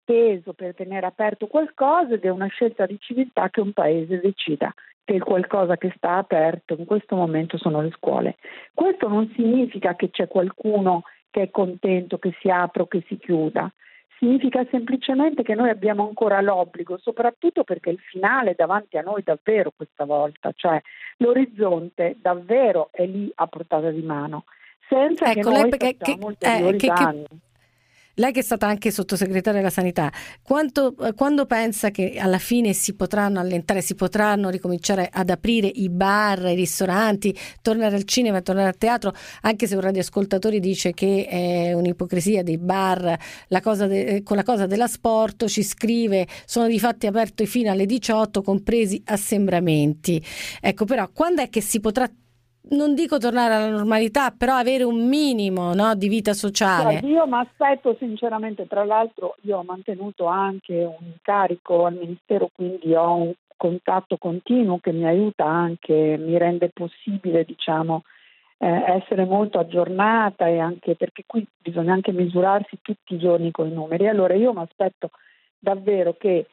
speso per tenere aperto qualcosa ed è una scelta di civiltà che un paese decida che il qualcosa che sta aperto in questo momento sono le scuole. Questo non significa che c'è qualcuno che è contento che si apra o che si chiuda, significa semplicemente che noi abbiamo ancora l'obbligo, soprattutto perché il finale è davanti a noi davvero questa volta, cioè l'orizzonte davvero è lì a portata di mano, senza ecco, che noi lei, facciamo che, eh, che. Che lei che è stata anche sottosegretaria della sanità, quanto, eh, quando pensa che alla fine si potranno allentare, si potranno ricominciare ad aprire i bar, i ristoranti, tornare al cinema, tornare al teatro, anche se un radioascoltatore dice che è un'ipocrisia dei bar, la de, eh, con la cosa della sport ci scrive sono di fatti aperti fino alle 18 compresi assembramenti. Ecco però quando è che si potrà non dico tornare alla normalità, però avere un minimo no, di vita sociale. Io mi aspetto sinceramente, tra l'altro io ho mantenuto anche un incarico al Ministero, quindi ho un contatto continuo che mi aiuta anche, mi rende possibile diciamo, eh, essere molto aggiornata e anche perché qui bisogna anche misurarsi tutti i giorni con i numeri. Allora io mi aspetto davvero che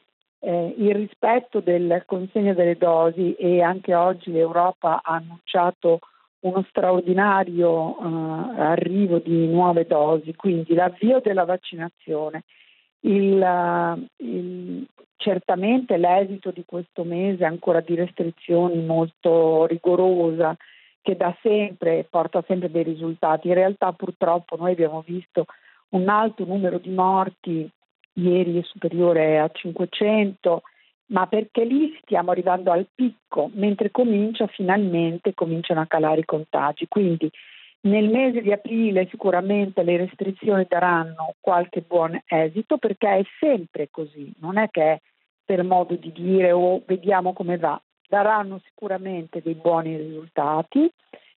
eh, il rispetto del consegno delle dosi e anche oggi l'Europa ha annunciato uno straordinario eh, arrivo di nuove dosi, quindi l'avvio della vaccinazione, il, il, certamente l'esito di questo mese ancora di restrizioni molto rigorosa che da sempre porta sempre dei risultati. In realtà purtroppo noi abbiamo visto un alto numero di morti ieri è superiore a 500, ma perché lì stiamo arrivando al picco, mentre comincia finalmente, cominciano a calare i contagi. Quindi nel mese di aprile sicuramente le restrizioni daranno qualche buon esito perché è sempre così, non è che è per modo di dire o oh, vediamo come va, daranno sicuramente dei buoni risultati,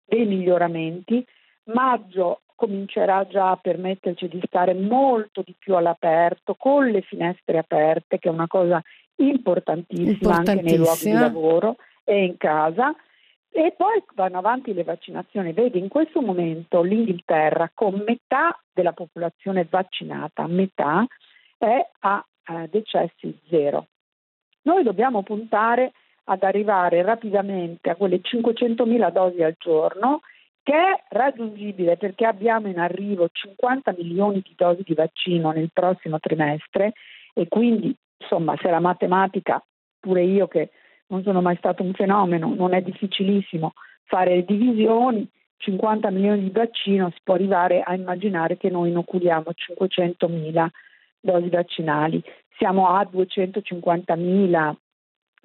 dei miglioramenti. Maggio comincerà già a permetterci di stare molto di più all'aperto, con le finestre aperte, che è una cosa importantissima, anche nei luoghi di lavoro e in casa. E poi vanno avanti le vaccinazioni. Vedi, in questo momento l'Inghilterra, con metà della popolazione vaccinata, metà, è a eh, decessi zero. Noi dobbiamo puntare ad arrivare rapidamente a quelle 500.000 dosi al giorno che è raggiungibile perché abbiamo in arrivo 50 milioni di dosi di vaccino nel prossimo trimestre e quindi insomma se la matematica, pure io che non sono mai stato un fenomeno, non è difficilissimo fare le divisioni, 50 milioni di vaccino si può arrivare a immaginare che noi inoculiamo 500 mila dosi vaccinali, siamo a 250 mila,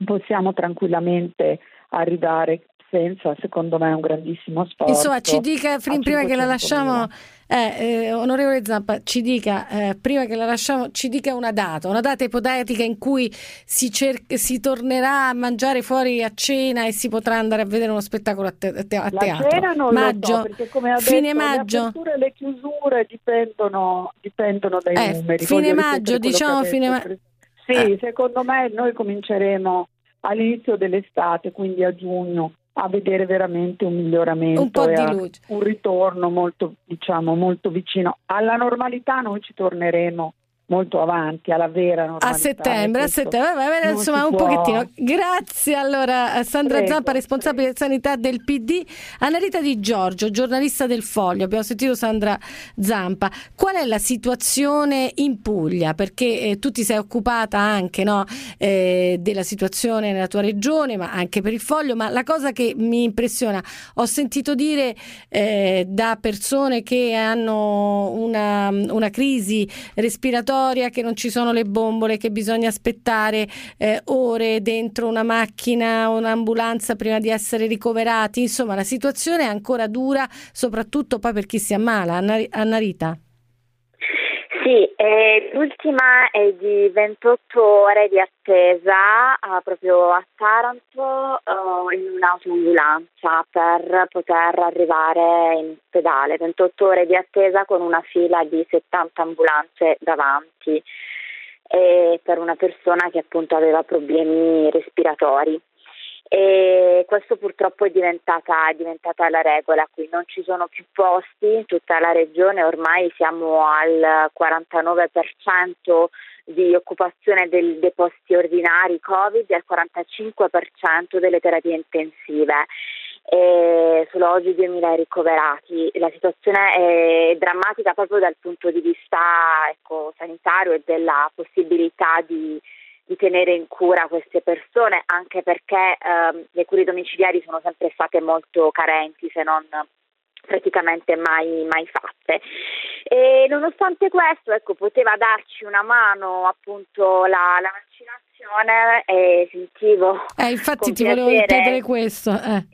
possiamo tranquillamente arrivare senza, secondo me, un grandissimo sforzo. Insomma, ci dica prima che la lasciamo, eh, eh, onorevole Zampa, ci dica eh, prima che la lasciamo, ci dica una data, una data ipotetica in cui si, cer- si tornerà a mangiare fuori a cena e si potrà andare a vedere uno spettacolo a, te- a teatro. La cena non maggio, so, perché come ha fine detto, maggio. le aperture e le chiusure dipendono, dipendono dai Eh, numeri. fine maggio, diciamo fine detto ma- il Sì, secondo me noi cominceremo all'inizio dell'estate, quindi a giugno, a vedere veramente un miglioramento Un po' e di luce. un ritorno molto, diciamo, molto vicino. Alla normalità noi ci torneremo molto avanti, alla vera normalità. A settembre, a settembre, va bene, insomma un può- pochettino. Grazie allora a Sandra Prego, Zampa, responsabile sanità del PD, Anna Rita Di Giorgio, giornalista del Foglio, abbiamo sentito Sandra Zampa. Qual è la situazione in Puglia? Perché eh, tu ti sei occupata anche no, eh, della situazione nella tua regione, ma anche per il Foglio, ma la cosa che mi impressiona, ho sentito dire eh, da persone che hanno una, una crisi respiratoria che non ci sono le bombole, che bisogna aspettare eh, ore dentro una macchina, un'ambulanza prima di essere ricoverati. Insomma, la situazione è ancora dura, soprattutto poi per chi si ammala. Anna, Anna Rita. Sì, eh, l'ultima è di 28 ore di attesa eh, proprio a Taranto eh, in un'autoambulanza per poter arrivare in ospedale. 28 ore di attesa con una fila di 70 ambulanze davanti per una persona che appunto aveva problemi respiratori. E questo purtroppo è diventata, è diventata la regola, qui non ci sono più posti in tutta la regione, ormai siamo al 49% di occupazione del- dei posti ordinari Covid e al 45% delle terapie intensive. E solo oggi 2000 ricoverati. La situazione è drammatica proprio dal punto di vista ecco, sanitario e della possibilità di, di tenere in cura queste persone, anche perché ehm, le cure domiciliari sono sempre state molto carenti, se non praticamente mai, mai fatte. E nonostante questo, ecco, poteva darci una mano appunto la, la vaccinazione e sentivo Eh, infatti ti volevo piacere- chiedere questo. eh.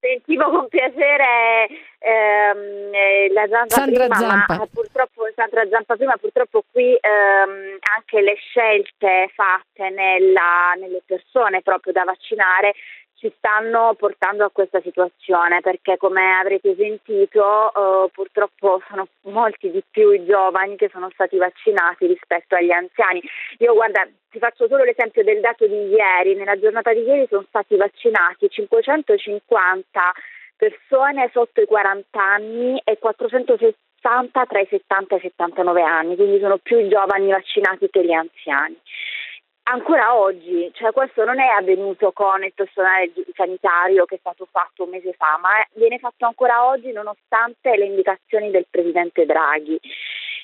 sentivo con piacere ehm, eh, la Zampa Sandra prima, Zampa. ma purtroppo Sandra Zampa prima, purtroppo qui ehm, anche le scelte fatte nella- nelle persone proprio da vaccinare ci stanno portando a questa situazione perché come avrete sentito eh, purtroppo sono molti di più i giovani che sono stati vaccinati rispetto agli anziani. Io guarda, ti faccio solo l'esempio del dato di ieri, nella giornata di ieri sono stati vaccinati 550 persone sotto i 40 anni e 460 tra i 70 e i 79 anni, quindi sono più i giovani vaccinati che gli anziani ancora oggi, cioè questo non è avvenuto con il personale sanitario che è stato fatto un mese fa, ma viene fatto ancora oggi nonostante le indicazioni del Presidente Draghi.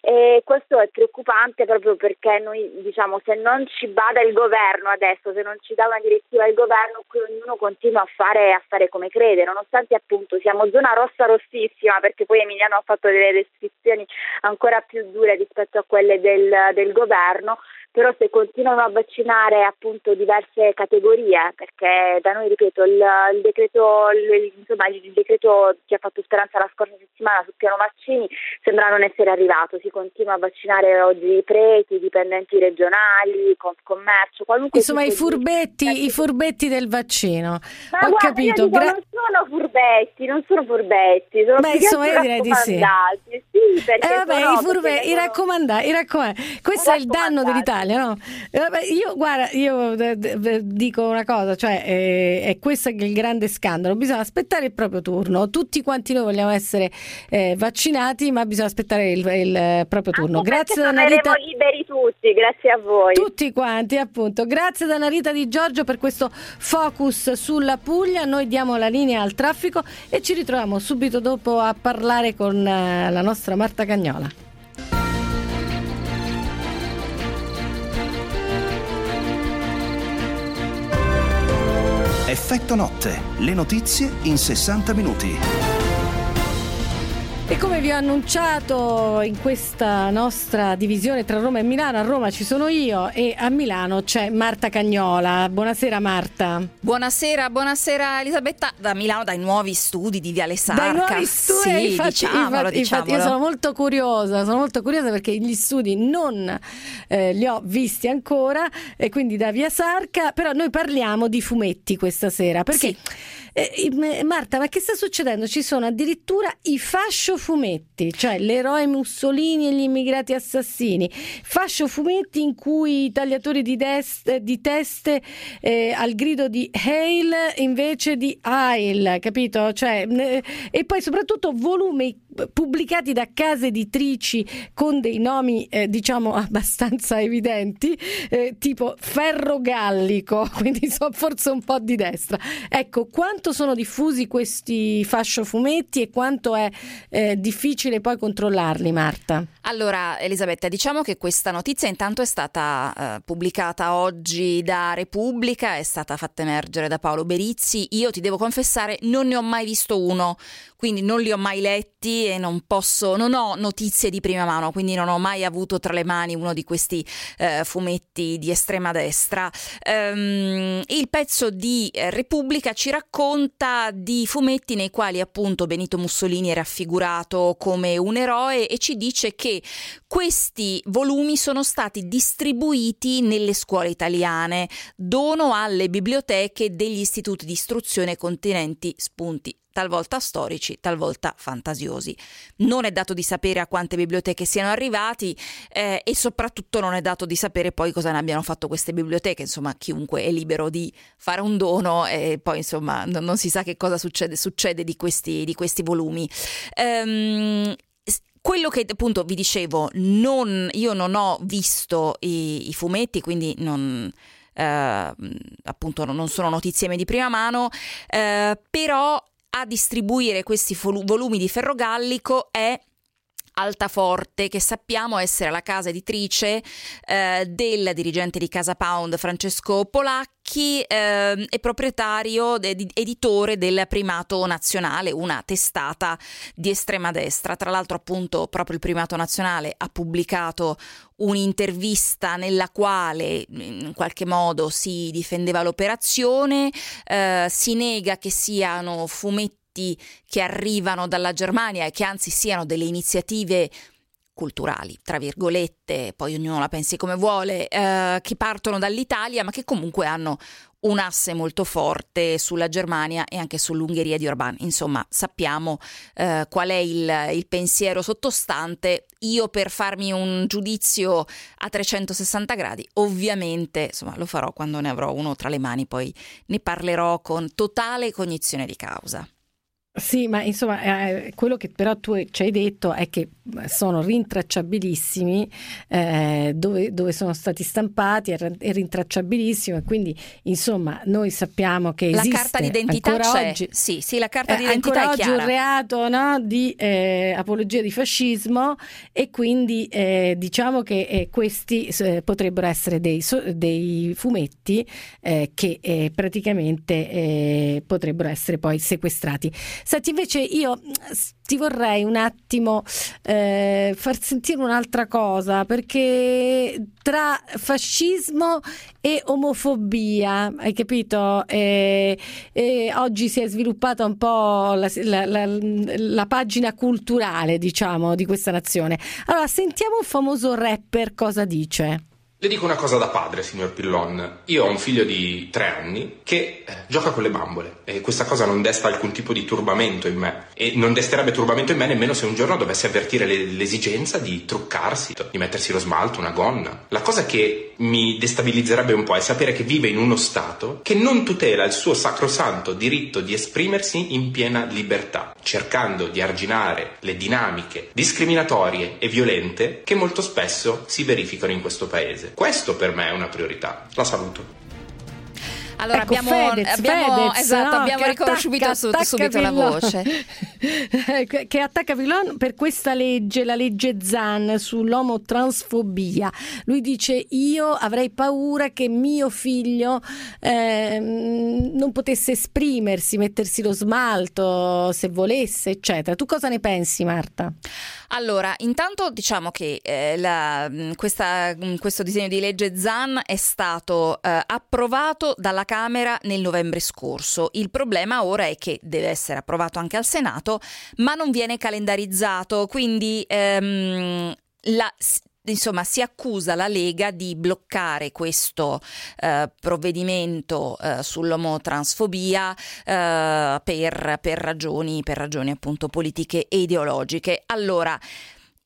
E questo è preoccupante proprio perché noi diciamo se non ci bada il governo adesso, se non ci dà una direttiva il governo, qui ognuno continua a fare, a fare come crede, nonostante appunto siamo zona rossa rossissima perché poi Emiliano ha fatto delle restrizioni ancora più dure rispetto a quelle del, del governo, però se continuano a vaccinare appunto diverse categorie, perché da noi ripeto il, il decreto il, insomma, il decreto che ha fatto speranza la scorsa settimana sul piano vaccini sembra non essere arrivato, si continua a vaccinare oggi i preti, i dipendenti regionali, con commercio, qualunque Insomma, i tipo di- furbetti, i furbetti del vaccino. Ma Ho guarda, capito. dico, gra- non sono furbetti, non sono furbetti, sono Beh, insomma, io direi di sì. Sì, perché Eh vabbè, i perché i raccomandati, i raccomandati. Questo è il danno dell'Italia, no? Eh, vabbè, io, guarda, io dico una cosa, cioè, eh, è questo il grande scandalo. Bisogna aspettare il proprio turno. Tutti quanti noi vogliamo essere eh, vaccinati, ma bisogna aspettare il, il, proprio turno. Grazie, Perché Anna Rita. saremo liberi tutti, grazie a voi. Tutti quanti, appunto. Grazie ad Anna Rita Di Giorgio per questo focus sulla Puglia. Noi diamo la linea al traffico e ci ritroviamo subito dopo a parlare con eh, la nostra Marta Cagnola. Effetto notte, le notizie in 60 minuti. E come vi ho annunciato in questa nostra divisione tra Roma e Milano, a Roma ci sono io e a Milano c'è Marta Cagnola. Buonasera Marta. Buonasera, buonasera Elisabetta, da Milano dai nuovi studi di Viale Sarca. Dai nuovi studi, sì, infatti, diciamolo, infatti, diciamolo. infatti io sono molto curiosa, sono molto curiosa perché gli studi non eh, li ho visti ancora e quindi da Via Sarca, però noi parliamo di fumetti questa sera perché Sì. eh, Marta, ma che sta succedendo? Ci sono addirittura i fascio fumetti, cioè l'eroe Mussolini e gli immigrati assassini, fascio fumetti in cui i tagliatori di, dest- di teste eh, al grido di Hail invece di Heil, capito? Cioè, eh, e poi soprattutto volumi pubblicati da case editrici con dei nomi eh, diciamo abbastanza evidenti eh, tipo Ferro Gallico quindi so forse un po' di destra. Ecco quanto sono diffusi questi fascio fumetti e quanto è eh, difficile poi controllarli Marta? Allora, Elisabetta, diciamo che questa notizia intanto è stata eh, pubblicata oggi da Repubblica, è stata fatta emergere da Paolo Berizzi. Io ti devo confessare, non ne ho mai visto uno, quindi non li ho mai letti e non posso, non ho notizie di prima mano, quindi non ho mai avuto tra le mani uno di questi eh, fumetti di estrema destra. Ehm, il pezzo di eh, Repubblica ci racconta di fumetti nei quali appunto Benito Mussolini è raffigurato come un eroe e ci dice che questi volumi sono stati distribuiti nelle scuole italiane, dono alle biblioteche degli istituti di istruzione contenenti spunti talvolta storici, talvolta fantasiosi. Non è dato di sapere a quante biblioteche siano arrivati eh, e soprattutto non è dato di sapere poi cosa ne abbiano fatto queste biblioteche, insomma chiunque è libero di fare un dono e poi insomma non, non si sa che cosa succede, succede di, questi, di questi volumi. Ehm, quello che appunto vi dicevo, non, io non ho visto i, i fumetti, quindi non, eh, appunto non sono notizie di prima mano, eh, però a distribuire questi volu- volumi di ferrogallico è Altaforte, che sappiamo essere la casa editrice eh, del dirigente di Casa Pound Francesco Polacchi eh, proprietario, ed- editore del Primato Nazionale, una testata di estrema destra. Tra l'altro, appunto, proprio il Primato Nazionale ha pubblicato un'intervista nella quale in qualche modo si difendeva l'operazione, eh, si nega che siano fumetti che arrivano dalla Germania e che anzi siano delle iniziative culturali, tra virgolette, poi ognuno la pensi come vuole, eh, che partono dall'Italia ma che comunque hanno un asse molto forte sulla Germania e anche sull'Ungheria di Orbán. Insomma, sappiamo eh, qual è il, il, pensiero sottostante. Io per farmi un giudizio a 360 gradi, ovviamente, insomma, lo farò quando ne avrò uno tra le mani, poi ne parlerò con totale cognizione di causa. Sì, ma insomma, eh, quello che però tu ci hai detto è che sono rintracciabilissimi eh, dove, dove, sono stati stampati, è, è rintracciabilissimo e quindi insomma noi sappiamo che esiste la carta d'identità c'è. Oggi, sì, sì, la carta eh, d'identità ancora è oggi un reato no, di eh, apologia di fascismo e quindi eh, diciamo che eh, questi potrebbero essere dei, dei fumetti che praticamente potrebbero essere poi sequestrati. Senti, invece io ti vorrei un attimo eh, far sentire un'altra cosa, perché tra fascismo e omofobia, hai capito? Eh, eh, oggi si è sviluppata un po' la, la, la, la, pagina culturale, diciamo, di questa nazione. Allora, sentiamo un famoso rapper cosa dice. Le dico una cosa da padre, signor Pillon. Io ho un figlio di tre anni che eh, gioca con le bambole e questa cosa non desta alcun tipo di turbamento in me e non desterebbe turbamento in me nemmeno se un giorno dovessi avvertire le, l'esigenza di truccarsi, di mettersi lo smalto, una gonna. La cosa che mi destabilizzerebbe un po' è sapere che vive in uno Stato che non tutela il suo sacrosanto diritto di esprimersi in piena libertà, cercando di arginare le dinamiche discriminatorie e violente che molto spesso si verificano in questo paese. Questo per me è una priorità. La saluto. Allora ecco, abbiamo, Fedez, abbiamo, Fedez, esatto, no, abbiamo riconosciuto attacca, subito, attacca subito la voce. che attacca Villon per questa legge, la legge Zan sull'omotransfobia. Lui dice io avrei paura che mio figlio ehm, non potesse esprimersi, mettersi lo smalto se volesse, eccetera. Tu cosa ne pensi, Marta? Allora, intanto diciamo che eh, la, mh, questa, mh, questo disegno di legge ZAN è stato eh, approvato dalla Camera nel novembre scorso. Il problema ora è che deve essere approvato anche al Senato, ma non viene calendarizzato, quindi ehm, la, insomma, si accusa la Lega di bloccare questo eh, provvedimento eh, sull'omotransfobia eh, per, per ragioni, per ragioni appunto politiche e ideologiche. Allora,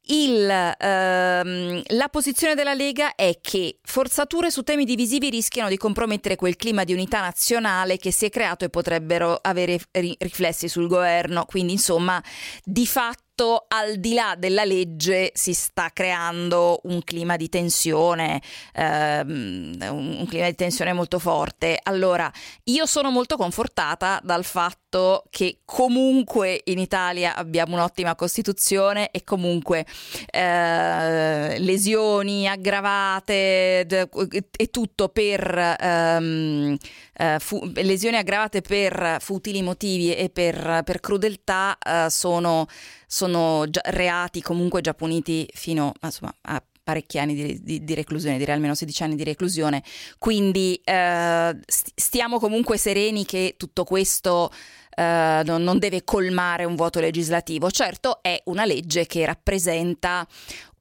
il, ehm, la posizione della Lega è che forzature su temi divisivi rischiano di compromettere quel clima di unità nazionale che si è creato e potrebbero avere ri- riflessi sul governo. Quindi, insomma, di fatto al di là della legge si sta creando un clima di tensione, ehm, un clima di tensione molto forte. Allora, io sono molto confortata dal fatto che comunque in Italia abbiamo un'ottima Costituzione e comunque eh, lesioni aggravate e tutto per ehm, eh, fu- lesioni aggravate per futili motivi e per, per crudeltà eh, sono, sono reati comunque già puniti fino insomma, a parecchi anni di, di, di, reclusione, direi almeno 16 anni di reclusione. Quindi eh, stiamo comunque sereni che tutto questo eh, non, deve colmare un vuoto legislativo. Certo è una legge che rappresenta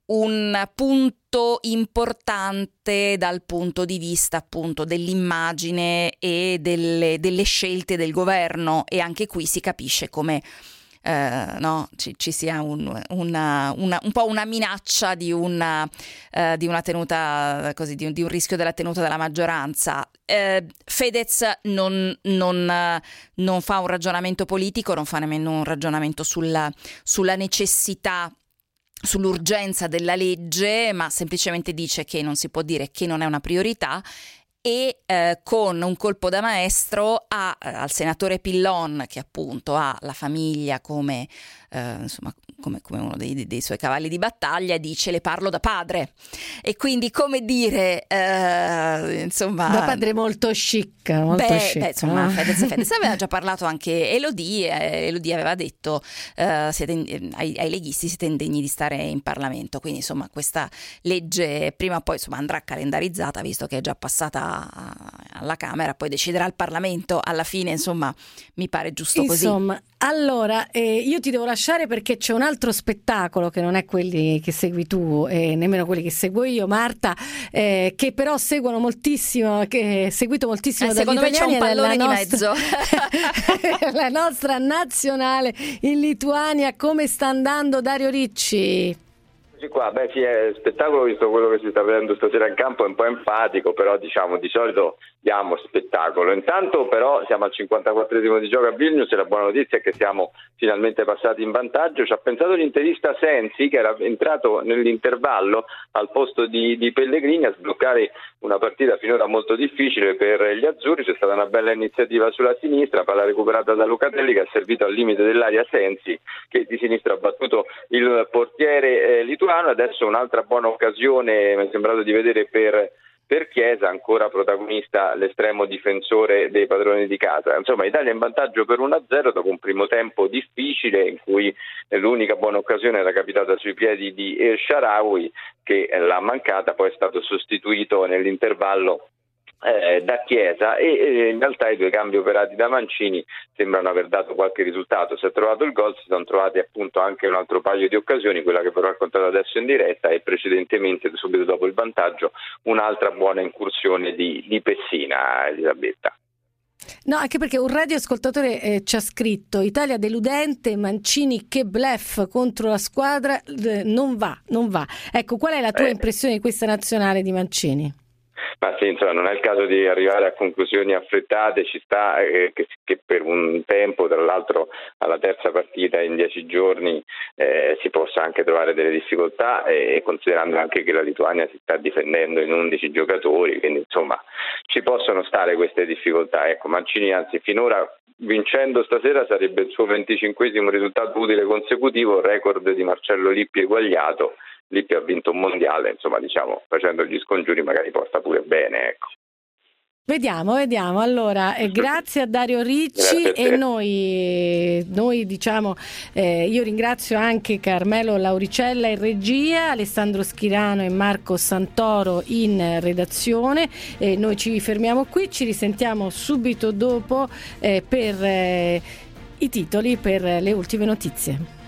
un punto importante dal punto di vista appunto dell'immagine e delle, delle scelte del governo e anche qui si capisce come eh, no, ci, ci, sia un, una, una, un po' una minaccia di una, eh, di una tenuta, così, di un, di un, rischio della tenuta della maggioranza. Eh, Fedez non, non, non, fa un ragionamento politico, non fa nemmeno un ragionamento sulla, sulla necessità sull'urgenza della legge, ma semplicemente dice che non si può dire che non è una priorità e eh, con un colpo da maestro a, al senatore Pillon, che appunto ha la famiglia come, eh, insomma, come, come uno dei, dei, suoi cavalli di battaglia, dice le parlo da padre. E quindi come dire, eh, insomma... Da padre molto chic, molto beh, chic. Beh, insomma, Fedez, Fedez aveva già parlato anche Elodie, eh, Elodie aveva detto eh, siete, ai, ai, leghisti siete indegni di stare in Parlamento, quindi insomma questa legge prima o poi insomma, andrà calendarizzata, visto che è già passata alla Camera, poi deciderà il Parlamento. Alla fine, insomma, mi pare giusto così. Allora eh, io ti devo lasciare perché c'è un altro spettacolo che non è quelli che segui tu e nemmeno quelli che seguo io, Marta, eh, che però seguono moltissimo, che è seguito moltissimo eh, dagli secondo me c'è un pallone nostra, di mezzo. la nostra nazionale in Lituania. Come sta andando Dario Ricci? Qua, beh sì, è spettacolo visto quello che si sta vedendo stasera in campo, è un po' enfatico, però diciamo di solito diamo spettacolo. Intanto però siamo al 54esimo di gioco a Vilnius e la buona notizia è che siamo finalmente passati in vantaggio. Ci ha pensato l'interista Sensi che era entrato nell'intervallo al posto di, di Pellegrini a sbloccare una partita finora molto difficile per gli azzurri. C'è stata una bella iniziativa sulla sinistra, palla recuperata da Lucatelli che ha servito al limite dell'aria Sensi che di sinistra ha battuto il portiere eh, lituano. Adesso un'altra buona occasione mi è sembrato di vedere per per Chiesa ancora protagonista l'estremo difensore dei padroni di casa. Insomma, Italia in vantaggio per 1-0 dopo un primo tempo difficile in cui l'unica buona occasione era capitata sui piedi di El Sharawi che l'ha mancata, poi è stato sostituito nell'intervallo eh, da Chiesa e eh, in realtà i due cambi operati da Mancini sembrano aver dato qualche risultato. Si è trovato il gol, si sono trovati appunto anche un altro paio di occasioni, quella che però ho raccontato adesso in diretta e precedentemente, subito dopo il vantaggio, un'altra buona incursione di, di Pessina, Elisabetta. No, anche perché un radioascoltatore eh, ci ha scritto Italia deludente, Mancini che blef contro la squadra, eh, non va, non va. Ecco, qual è la tua eh. impressione di questa nazionale di Mancini? Ma sì, insomma, non è il caso di arrivare a conclusioni affrettate, ci sta eh, che, che, per un tempo, tra l'altro alla terza partita in dieci giorni, eh, si possa anche trovare delle difficoltà e considerando anche che la Lituania si sta difendendo in 11 giocatori, quindi insomma ci possono stare queste difficoltà. Ecco, Mancini anzi finora vincendo stasera sarebbe il suo 25 risultato utile consecutivo, record di Marcello Lippi eguagliato Lippi ha vinto un mondiale, insomma diciamo facendo gli scongiuri magari porta pure bene. Ecco. Vediamo, vediamo. Allora, eh, grazie a Dario Ricci a e noi, noi diciamo, eh, io ringrazio anche Carmelo Lauricella in regia, Alessandro Schirano e Marco Santoro in redazione. Eh, noi ci fermiamo qui, ci risentiamo subito dopo eh, per eh, i titoli, per le ultime notizie.